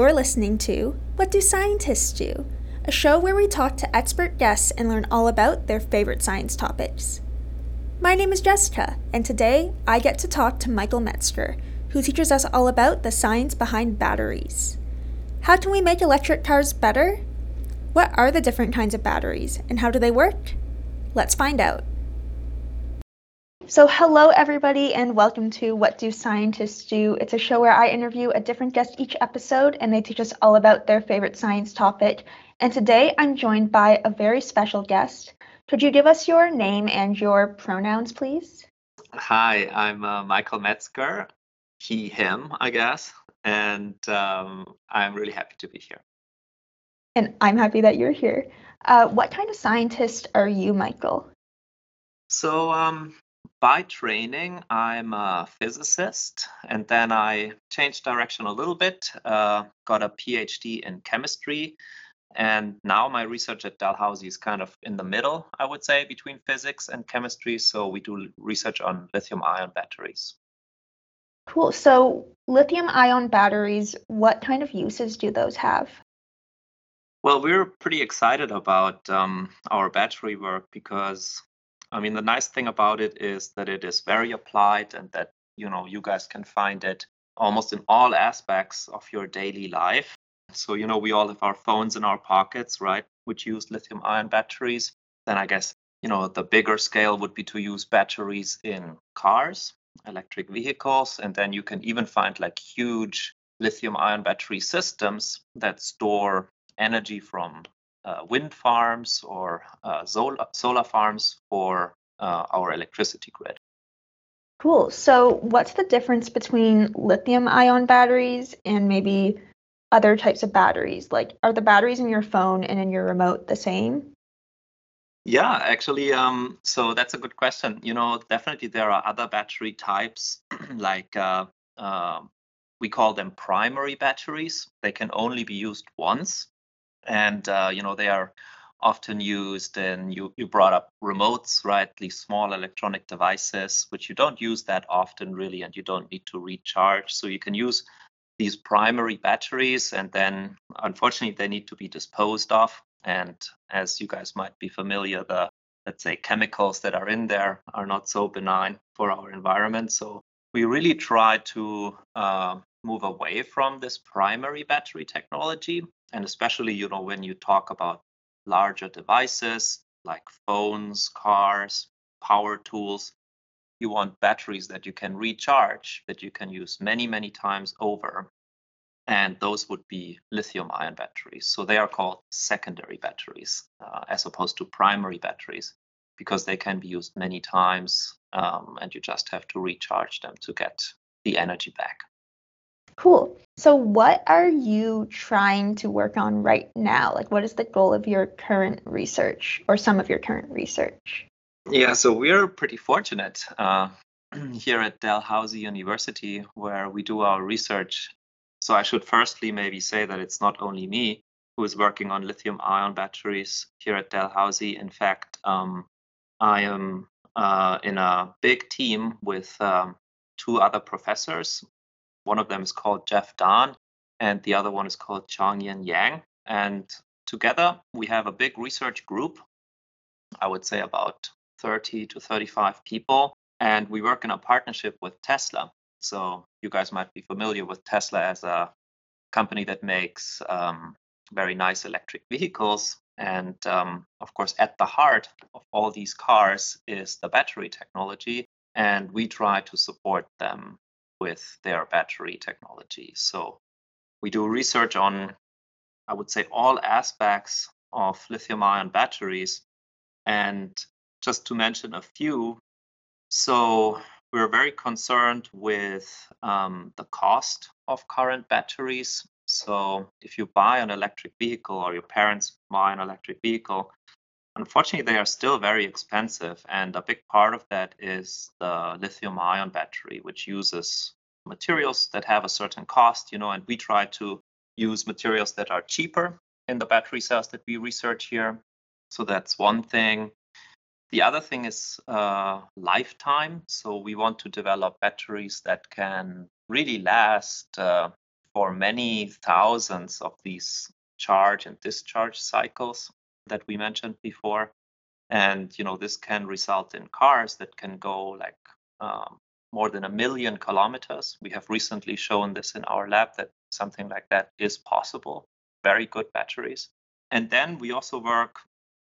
You're listening to What Do Scientists Do? A show where we talk to expert guests and learn all about their favorite science topics. My name is Jessica, and today I get to talk to Michael Metzger, who teaches us all about the science behind batteries. How can we make electric cars better? What are the different kinds of batteries, and how do they work? Let's find out. So, hello, everybody, and welcome to What Do Scientists Do? It's a show where I interview a different guest each episode, and they teach us all about their favorite science topic. And today I'm joined by a very special guest. Could you give us your name and your pronouns, please? Hi, I'm uh, Michael Metzger, he, him, I guess, and um, I'm really happy to be here. And I'm happy that you're here. Uh, what kind of scientist are you, Michael? So, um, by training, I'm a physicist, and then I changed direction a little bit, uh, got a PhD in chemistry, and now my research at Dalhousie is kind of in the middle, I would say, between physics and chemistry. So we do research on lithium ion batteries. Cool. So, lithium ion batteries, what kind of uses do those have? Well, we're pretty excited about um, our battery work because I mean, the nice thing about it is that it is very applied and that, you know, you guys can find it almost in all aspects of your daily life. So, you know, we all have our phones in our pockets, right, which use lithium ion batteries. Then I guess, you know, the bigger scale would be to use batteries in cars, electric vehicles. And then you can even find like huge lithium ion battery systems that store energy from uh, wind farms or uh, solar, solar farms for uh, our electricity grid. Cool. So, what's the difference between lithium ion batteries and maybe other types of batteries? Like, are the batteries in your phone and in your remote the same? Yeah, actually, um, so that's a good question. You know, definitely there are other battery types, like uh, uh, we call them primary batteries. They can only be used once and uh, you know they are often used and you, you brought up remotes right? These small electronic devices which you don't use that often really and you don't need to recharge. So you can use these primary batteries and then unfortunately they need to be disposed of. And as you guys might be familiar the let's say chemicals that are in there are not so benign for our environment. So we really try to uh, move away from this primary battery technology and especially you know when you talk about larger devices like phones cars power tools you want batteries that you can recharge that you can use many many times over. And those would be lithium ion batteries. So they are called secondary batteries uh, as opposed to primary batteries because they can be used many times um, and you just have to recharge them to get the energy back Cool. So, what are you trying to work on right now? Like, what is the goal of your current research or some of your current research? Yeah, so we're pretty fortunate uh, here at Dalhousie University where we do our research. So, I should firstly maybe say that it's not only me who is working on lithium ion batteries here at Dalhousie. In fact, um, I am uh, in a big team with um, two other professors one of them is called Jeff Dahn, and the other one is called Chongyin Yang. And together we have a big research group, I would say about 30 to 35 people, and we work in a partnership with Tesla. So you guys might be familiar with Tesla as a company that makes um, very nice electric vehicles. And um, of course, at the heart of all these cars is the battery technology. And we try to support them with their battery technology. So we do research on, I would say, all aspects of lithium ion batteries. And just to mention a few, so we're very concerned with um, the cost of current batteries. So if you buy an electric vehicle or your parents buy an electric vehicle, Unfortunately, they are still very expensive, and a big part of that is the lithium ion battery, which uses materials that have a certain cost, you know, and we try to use materials that are cheaper in the battery cells that we research here. So that's one thing. The other thing is uh, lifetime. So we want to develop batteries that can really last uh, for many thousands of these charge and discharge cycles that we mentioned before. And you know this can result in cars that can go like um, more than a million kilometers. We have recently shown this in our lab that something like that is possible. Very good batteries. And then we also work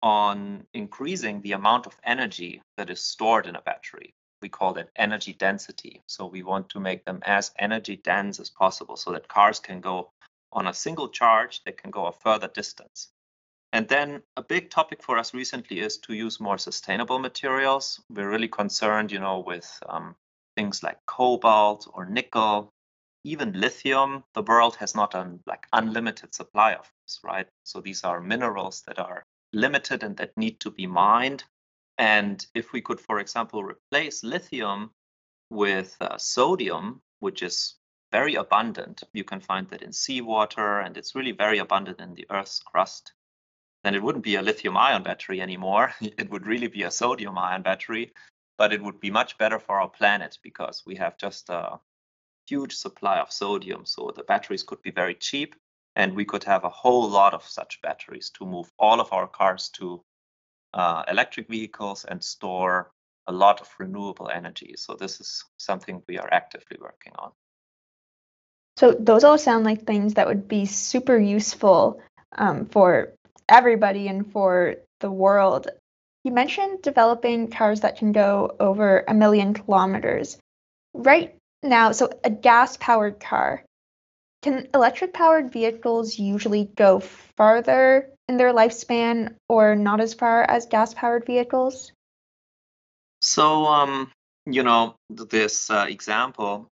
on increasing the amount of energy that is stored in a battery. We call that energy density. So we want to make them as energy dense as possible so that cars can go on a single charge, they can go a further distance. And then a big topic for us recently is to use more sustainable materials. We're really concerned, you know, with um, things like cobalt or nickel, even lithium. The world has not an like unlimited supply of this, right? So these are minerals that are limited and that need to be mined. And if we could, for example, replace lithium with uh, sodium, which is very abundant, you can find that in seawater and it's really very abundant in the Earth's crust, then it wouldn't be a lithium ion battery anymore. it would really be a sodium ion battery, but it would be much better for our planet because we have just a huge supply of sodium. So the batteries could be very cheap and we could have a whole lot of such batteries to move all of our cars to uh, electric vehicles and store a lot of renewable energy. So this is something we are actively working on. So those all sound like things that would be super useful um, for everybody and for the world. You mentioned developing cars that can go over a million kilometers. Right now, so a gas powered car, can electric powered vehicles usually go farther in their lifespan or not as far as gas powered vehicles? So, um, you know, this uh, example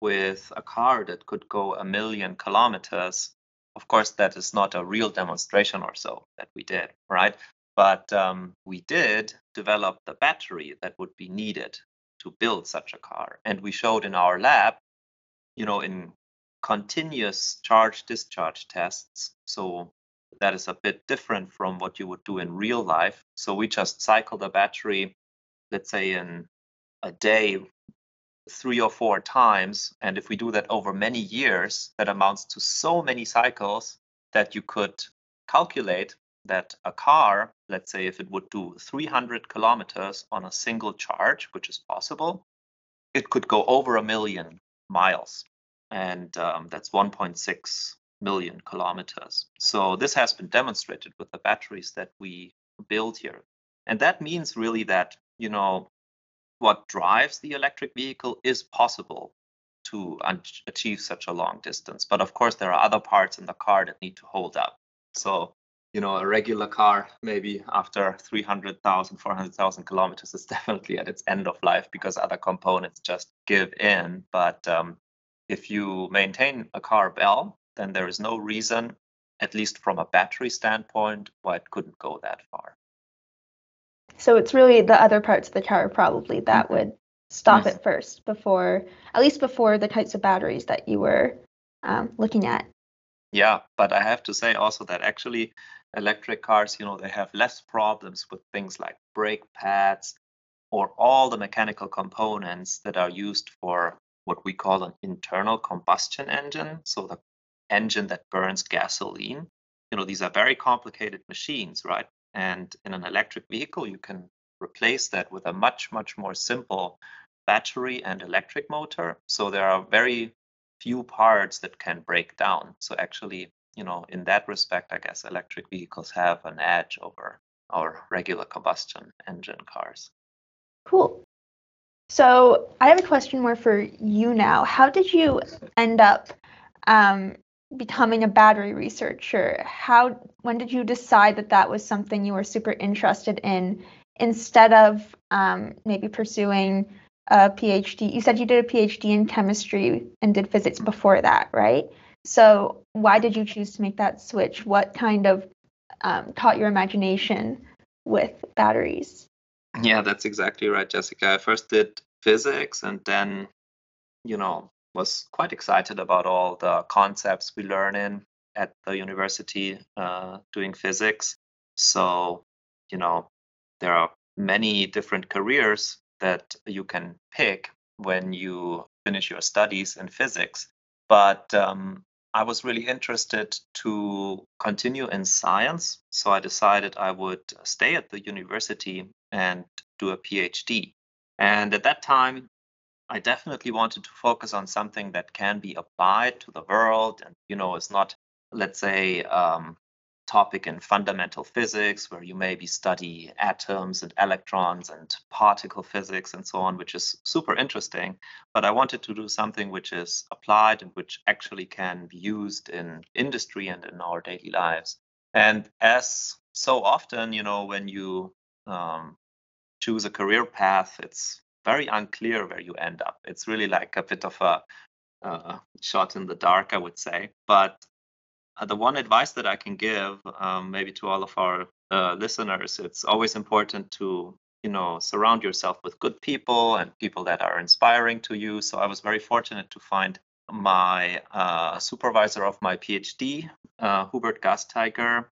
with a car that could go a million kilometers, of course, that is not a real demonstration or so that we did, right? But um, we did develop the battery that would be needed to build such a car. And we showed in our lab, you know, in continuous charge discharge tests. So that is a bit different from what you would do in real life. So we just cycle the battery, let's say in a day, three or four times. And if we do that over many years, that amounts to so many cycles that you could calculate that a car, let's say if it would do 300 kilometers on a single charge, which is possible, it could go over a million miles and um, that's 1.6 million kilometers. So this has been demonstrated with the batteries that we build here. And that means really that, you know, what drives the electric vehicle is possible to achieve such a long distance. But of course, there are other parts in the car that need to hold up. So, you know, a regular car, maybe after 300,000, 400,000 kilometers, is definitely at its end of life because other components just give in. But um, if you maintain a car well, then there is no reason, at least from a battery standpoint, why it couldn't go that far. So it's really the other parts of the car probably that mm-hmm. would stop it first before, at least before the types of batteries that you were um, looking at. Yeah, but I have to say also that actually electric cars, you know, they have less problems with things like brake pads or all the mechanical components that are used for what we call an internal combustion engine, so the engine that burns gasoline. You know, these are very complicated machines, right? And in an electric vehicle, you can replace that with a much, much more simple battery and electric motor. So there are very few parts that can break down. So actually, you know, in that respect, I guess electric vehicles have an edge over our regular combustion engine cars. Cool. So I have a question more for you now. How did you end up um, becoming a battery researcher? How when did you decide that that was something you were super interested in instead of um, maybe pursuing a PhD? You said you did a PhD in chemistry and did physics before that, right? So why did you choose to make that switch? What kind of um, caught your imagination with batteries? Yeah, that's exactly right, Jessica. I first did physics and then, you know, was quite excited about all the concepts we learn in at the university uh, doing physics. So, you know, there are many different careers that you can pick when you finish your studies in physics. But um, I was really interested to continue in science. So I decided I would stay at the university and do a PhD. And at that time, I definitely wanted to focus on something that can be applied to the world and, you know, is not, let's say, um, topic in fundamental physics where you maybe study atoms and electrons and particle physics and so on, which is super interesting. But I wanted to do something which is applied and which actually can be used in industry and in our daily lives. And as so often, you know, when you um, choose a career path, it's very unclear where you end up. It's really like a bit of a uh, shot in the dark, I would say. But uh, the one advice that I can give, um, maybe to all of our uh, listeners, it's always important to you know surround yourself with good people and people that are inspiring to you. So I was very fortunate to find my uh, supervisor of my PhD, uh, Hubert Gasteiger,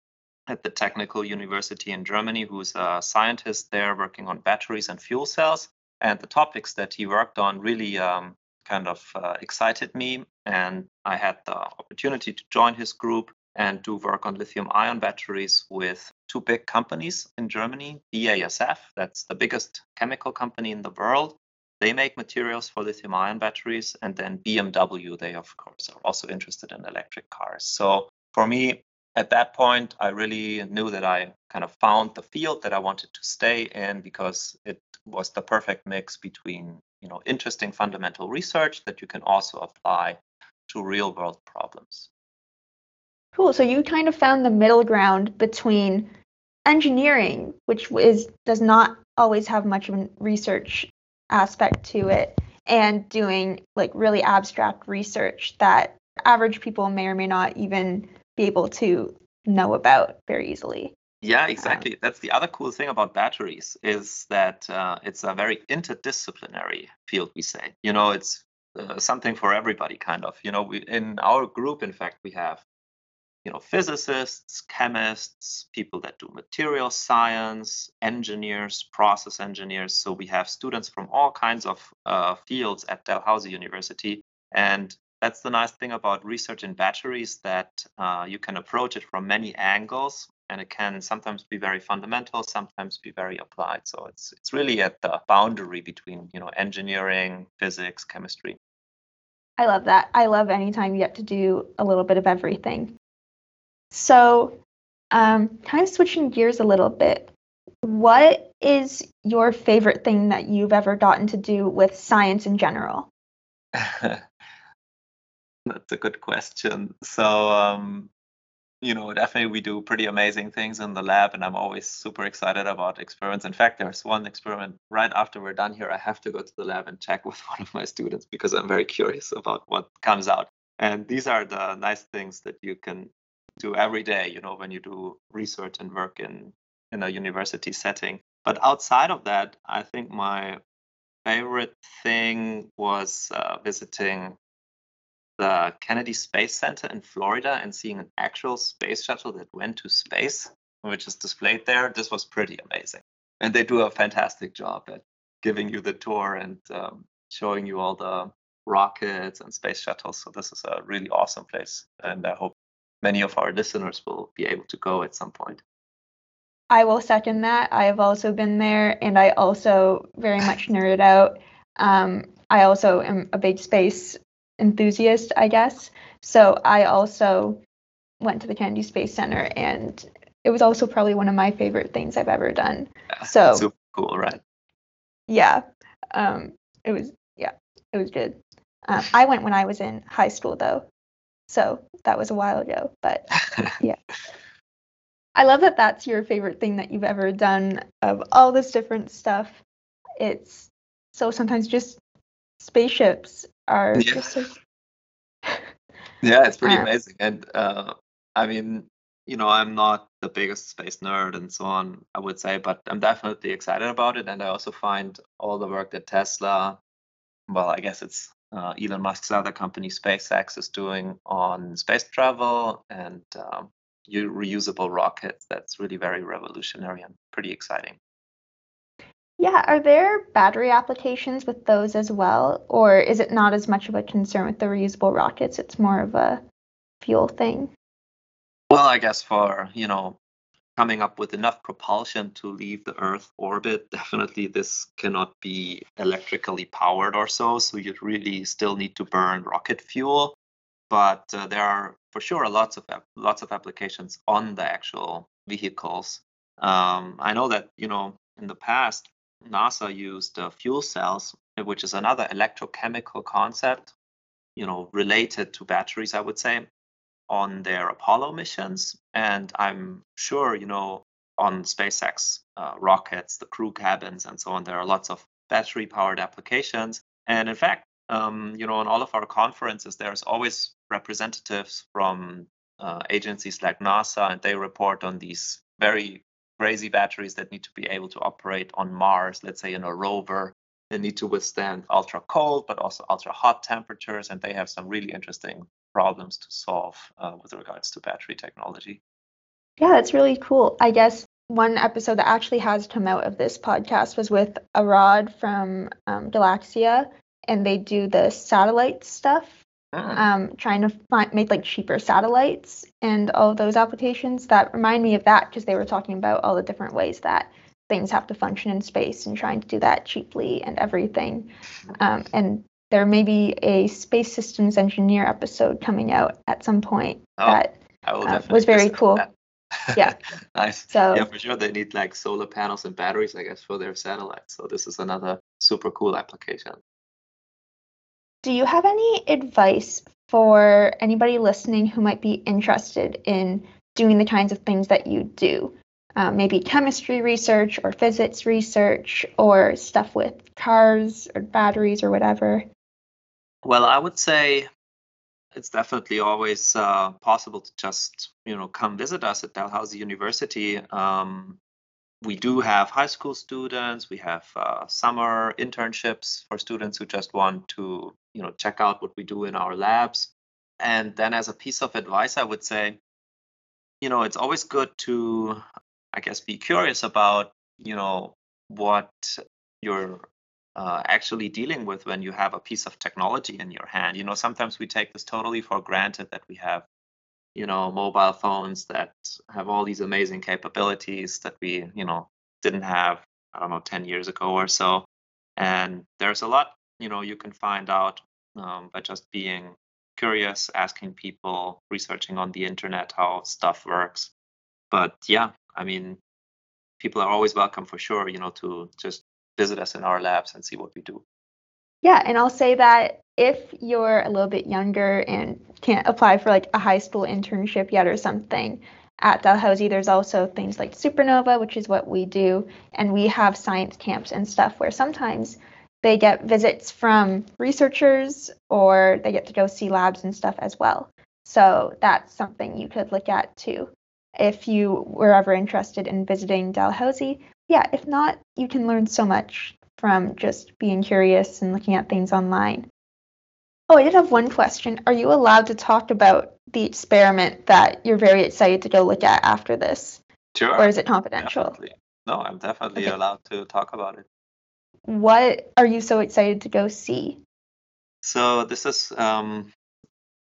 at the Technical University in Germany, who's a scientist there working on batteries and fuel cells. And the topics that he worked on really um, kind of uh, excited me. And I had the opportunity to join his group and do work on lithium ion batteries with two big companies in Germany BASF, that's the biggest chemical company in the world. They make materials for lithium ion batteries. And then BMW, they, of course, are also interested in electric cars. So for me, at that point, I really knew that I kind of found the field that I wanted to stay in because it was the perfect mix between you know interesting fundamental research that you can also apply to real world problems. Cool. So you kind of found the middle ground between engineering, which is does not always have much of a research aspect to it, and doing like really abstract research that average people may or may not even be able to know about very easily. Yeah, exactly. Um, That's the other cool thing about batteries is that uh, it's a very interdisciplinary field. We say, you know, it's uh, something for everybody, kind of. You know, we in our group, in fact, we have, you know, physicists, chemists, people that do material science, engineers, process engineers. So we have students from all kinds of uh, fields at Dalhousie University, and that's the nice thing about research in batteries that uh, you can approach it from many angles and it can sometimes be very fundamental sometimes be very applied. So it's it's really at the boundary between you know engineering physics chemistry. I love that. I love anytime you get to do a little bit of everything. So um, kind of switching gears a little bit what is your favorite thing that you've ever gotten to do with science in general? That's a good question. So um, you know, definitely we do pretty amazing things in the lab, and I'm always super excited about experiments. In fact, there's one experiment right after we're done here. I have to go to the lab and check with one of my students because I'm very curious about what comes out. And these are the nice things that you can do every day, you know, when you do research and work in in a university setting. But outside of that, I think my favorite thing was uh, visiting the Kennedy Space Center in Florida and seeing an actual space shuttle that went to space, which is displayed there, this was pretty amazing. And they do a fantastic job at giving you the tour and um, showing you all the rockets and space shuttles. So this is a really awesome place, and I hope many of our listeners will be able to go at some point. I will second that. I have also been there, and I also very much nerd out. Um, I also am a big space enthusiast, I guess. So I also went to the Kennedy Space Center, and it was also probably one of my favorite things I've ever done. Yeah, so cool, right? Yeah, um, it was. Yeah, it was good. Um, I went when I was in high school, though, so that was a while ago. But yeah. I love that that's your favorite thing that you've ever done of all this different stuff. It's so sometimes just spaceships are yeah. just yeah it's pretty uh, amazing and uh, i mean you know i'm not the biggest space nerd and so on i would say but i'm definitely excited about it and i also find all the work that tesla well i guess it's uh, elon musk's other company spacex is doing on space travel and um, reusable rockets that's really very revolutionary and pretty exciting Yeah, are there battery applications with those as well? Or is it not as much of a concern with the reusable rockets? It's more of a fuel thing? Well, I guess for, you know, coming up with enough propulsion to leave the Earth orbit, definitely this cannot be electrically powered or so. So you'd really still need to burn rocket fuel. But uh, there are for sure lots of lots of applications on the actual vehicles. Um, I know that you know in the past NASA used uh, fuel cells, which is another electrochemical concept, you know, related to batteries, I would say, on their Apollo missions. And I'm sure, you know, on SpaceX uh, rockets, the crew cabins, and so on, there are lots of battery powered applications. And in fact, um, you know, on all of our conferences, there's always representatives from uh, agencies like NASA, and they report on these very crazy batteries that need to be able to operate on Mars, let's say in a rover. They need to withstand ultra cold, but also ultra hot temperatures, and they have some really interesting problems to solve uh, with regards to battery technology. Yeah, that's really cool. I guess one episode that actually has come out of this podcast was with Arad from um, Galaxia, and they do the satellite stuff. Um, trying to find, make like cheaper satellites and all those applications that remind me of that because they were talking about all the different ways that things have to function in space and trying to do that cheaply and everything. Um, and there may be a space systems engineer episode coming out at some point oh, that uh, was very cool. yeah. nice. So yeah, for sure they need like solar panels and batteries, I guess, for their satellites. So this is another super cool application. Do you have any advice for anybody listening who might be interested in doing the kinds of things that you do? Um, maybe chemistry research or physics research or stuff with cars or batteries or whatever? Well, I would say it's definitely always uh, possible to just you know come visit us at Dalhousie University. Um, we do have high school students. We have uh, summer internships for students who just want to you know check out what we do in our labs. And then as a piece of advice i would say you know it's always good to i guess be curious about you know what you're uh, actually dealing with when you have a piece of technology in your hand. You know sometimes we take this totally for granted that we have you know mobile phones that have all these amazing capabilities that we you know didn't have i don't know 10 years ago or so. And there's a lot you know you can find out um, by just being curious, asking people, researching on the internet how stuff works. But yeah, I mean, people are always welcome for sure, you know, to just visit us in our labs and see what we do. Yeah, and I'll say that if you're a little bit younger and can't apply for like a high school internship yet or something, at Dalhousie, there's also things like Supernova, which is what we do, and we have science camps and stuff where sometimes they get visits from researchers or they get to go see labs and stuff as well. So that's something you could look at too if you were ever interested in visiting Dalhousie. Yeah, if not, you can learn so much from just being curious and looking at things online. Oh, I did have one question. Are you allowed to talk about the experiment that you're very excited to go look at after this? Sure. Or is it confidential? Definitely. No, I'm definitely okay. allowed to talk about it what are you so excited to go see? So this is um,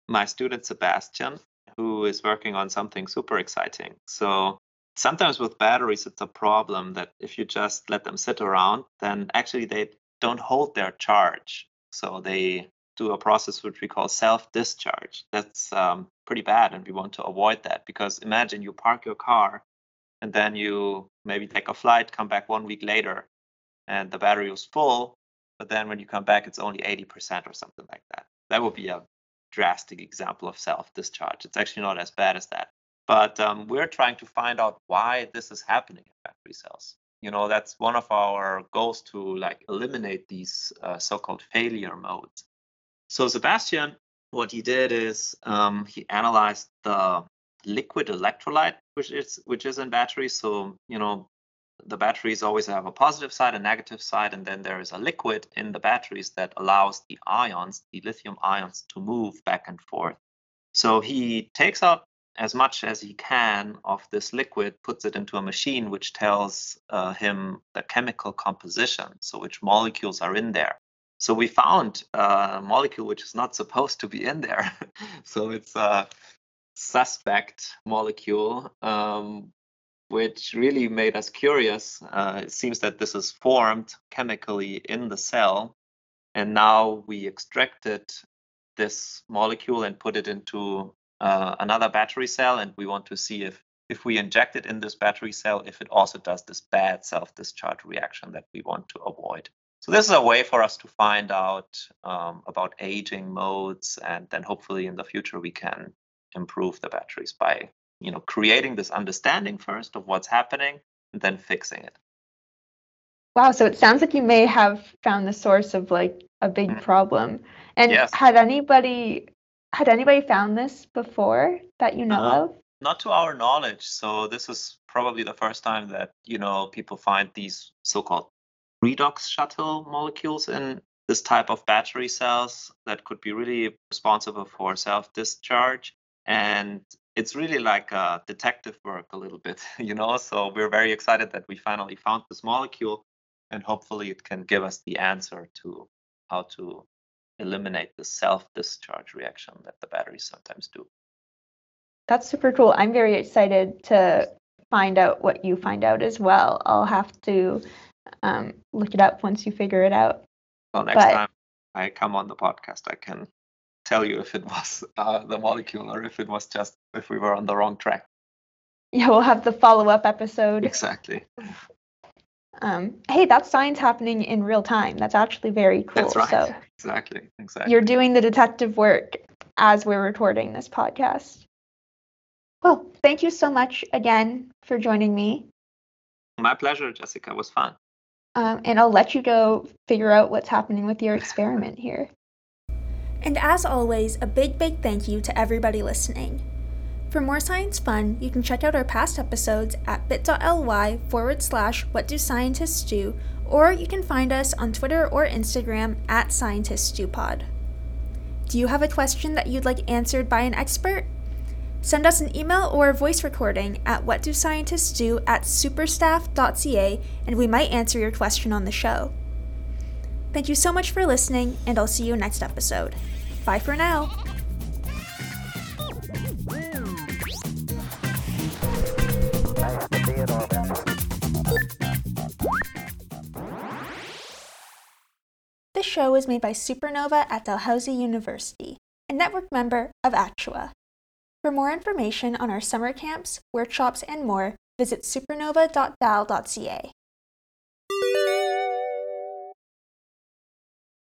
my student Sebastian, who is working on something super exciting. So sometimes with batteries, it's a problem that if you just let them sit around, then actually they don't hold their charge. So they do a process which we call self-discharge. That's um, pretty bad, and we want to avoid that because imagine you park your car and then you maybe take a flight, come back one week later, and the battery was full, but then when you come back, it's only 80% or something like that. That would be a drastic example of self discharge. It's actually not as bad as that. But um, we're trying to find out why this is happening in battery cells. You know, that's one of our goals to like eliminate these uh, so-called failure modes. So Sebastian, what he did is um, he analyzed the liquid electrolyte which is which is in batteries. So you know, the batteries always have a positive side, a negative side, and then there is a liquid in the batteries that allows the ions, the lithium ions, to move back and forth. So he takes out as much as he can of this liquid, puts it into a machine which tells uh, him the chemical composition, so which molecules are in there. So we found a molecule which is not supposed to be in there. so it's a suspect molecule, um, which really made us curious. Uh, it seems that this is formed chemically in the cell. And now we extracted this molecule and put it into uh, another battery cell. And we want to see if, if we inject it in this battery cell, if it also does this bad self discharge reaction that we want to avoid. So this is a way for us to find out um, about aging modes, and then hopefully in the future we can improve the batteries by you know creating this understanding first of what's happening and then fixing it. Wow, so it sounds like you may have found the source of like a big mm. problem. And yes. had anybody had anybody found this before that you know uh, of? Not to our knowledge. So this is probably the first time that you know people find these so-called redox shuttle molecules in this type of battery cells that could be really responsible for self discharge. And it's really like a detective work a little bit, you know. So we're very excited that we finally found this molecule, and hopefully it can give us the answer to how to eliminate the self discharge reaction that the batteries sometimes do. That's super cool. I'm very excited to find out what you find out as well. I'll have to um, look it up once you figure it out. Well, next but, time I come on the podcast, I can tell you if it was uh, the molecule or if it was just if we were on the wrong track. Yeah, we'll have the follow up episode. Exactly. Um, hey, that's science happening in real time. That's actually very cool. That's right. So exactly. Exactly. You're doing the detective work as we're recording this podcast. Well, thank you so much again for joining me. My pleasure, Jessica. It was fun. Um, and I'll let you go figure out what's happening with your experiment here. And as always, a big, big thank you to everybody listening. For more science fun, you can check out our past episodes at bit.ly forward slash what do scientists do, or you can find us on Twitter or Instagram at scientistsdopod. Do you have a question that you'd like answered by an expert? Send us an email or a voice recording at whatdoscientistsdo at superstaff.ca and we might answer your question on the show. Thank you so much for listening, and I'll see you next episode. Bye for now. This show was made by Supernova at Dalhousie University, a network member of Actua. For more information on our summer camps, workshops, and more, visit supernova.dal.ca.